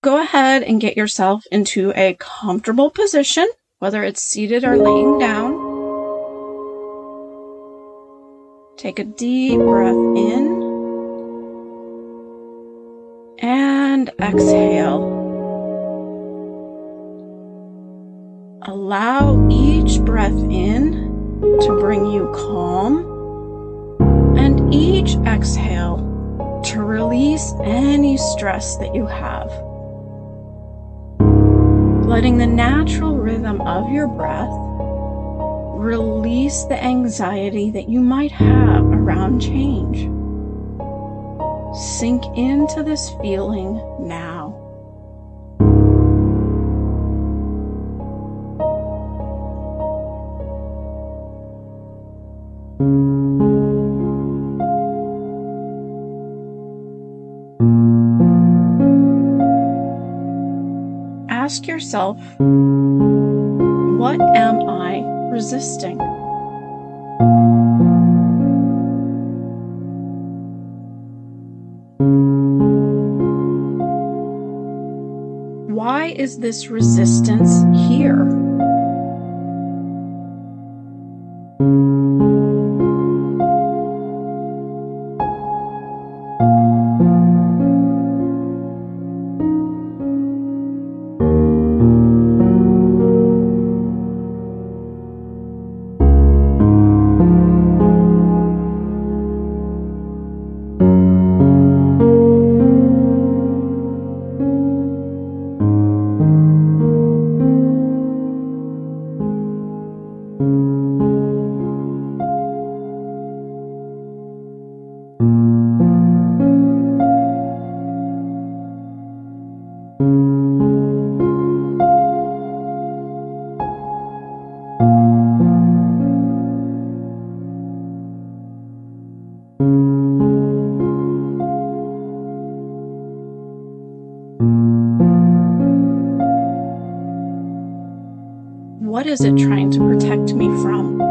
Go ahead and get yourself into a comfortable position, whether it's seated or laying down. Take a deep breath in and exhale. Allow each breath in to bring you calm and each exhale to release any stress that you have. Letting the natural rhythm of your breath release the anxiety that you might have around change. Sink into this feeling now. Yourself, what am I resisting? Why is this resistance here? Is it trying to protect me from?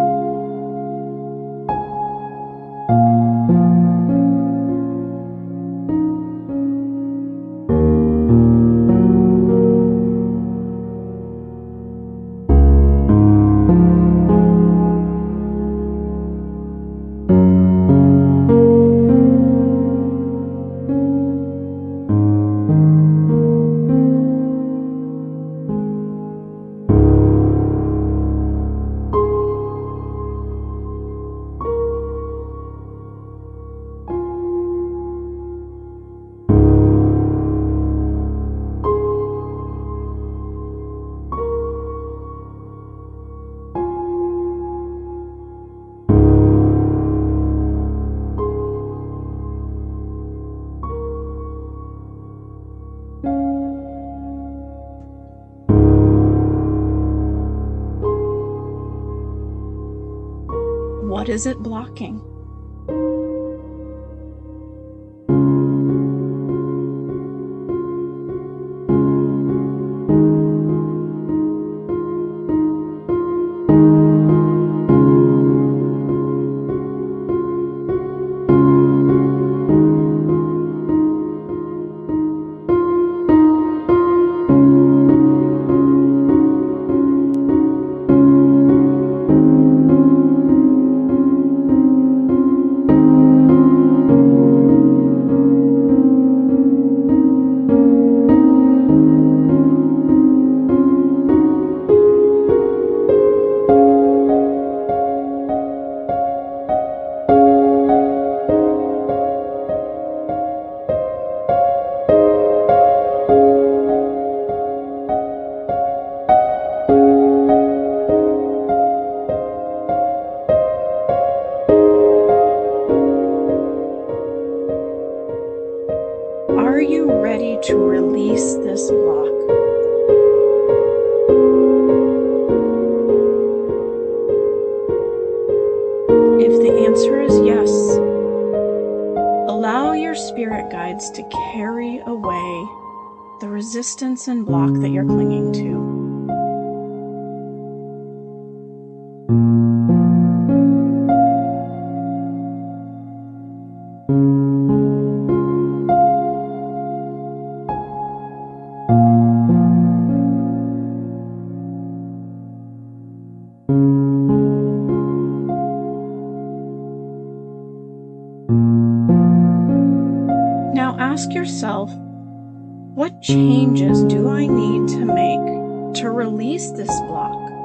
Is it blocking? Ready to release this block? If the answer is yes, allow your spirit guides to carry away the resistance and block that you're clinging to. Now ask yourself what changes do I need to make to release this block?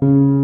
What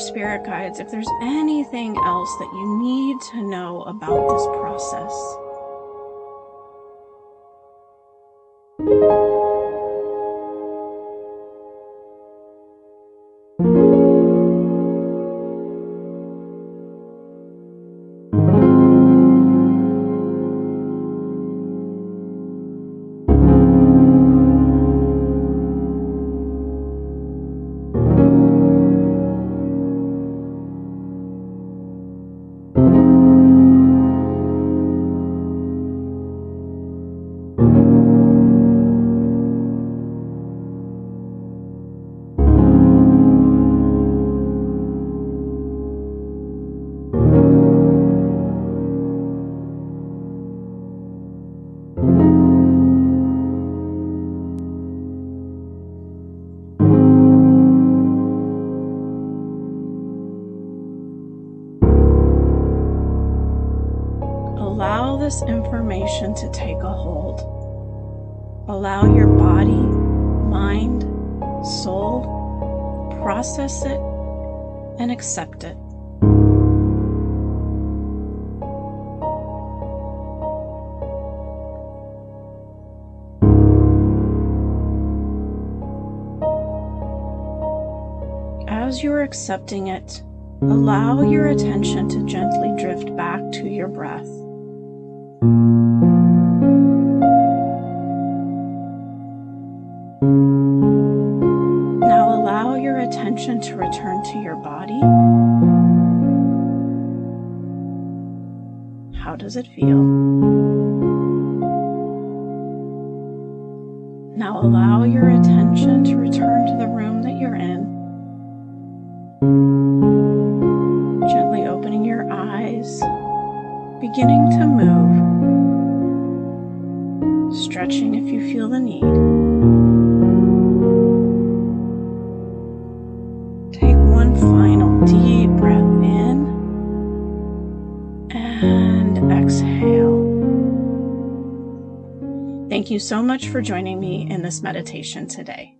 spirit guides if there's anything else that you need to know about this process. Allow this information to take a hold. Allow your body, mind, soul, process it and accept it. As you're accepting it, allow your attention to gently drift back to your breath. Now allow your attention to return to your body. How does it feel? Now allow your attention to return to the room that you're in. Gently opening your eyes, beginning to move, stretching if you feel the need. Take one final deep breath in and exhale. Thank you so much for joining me in this meditation today.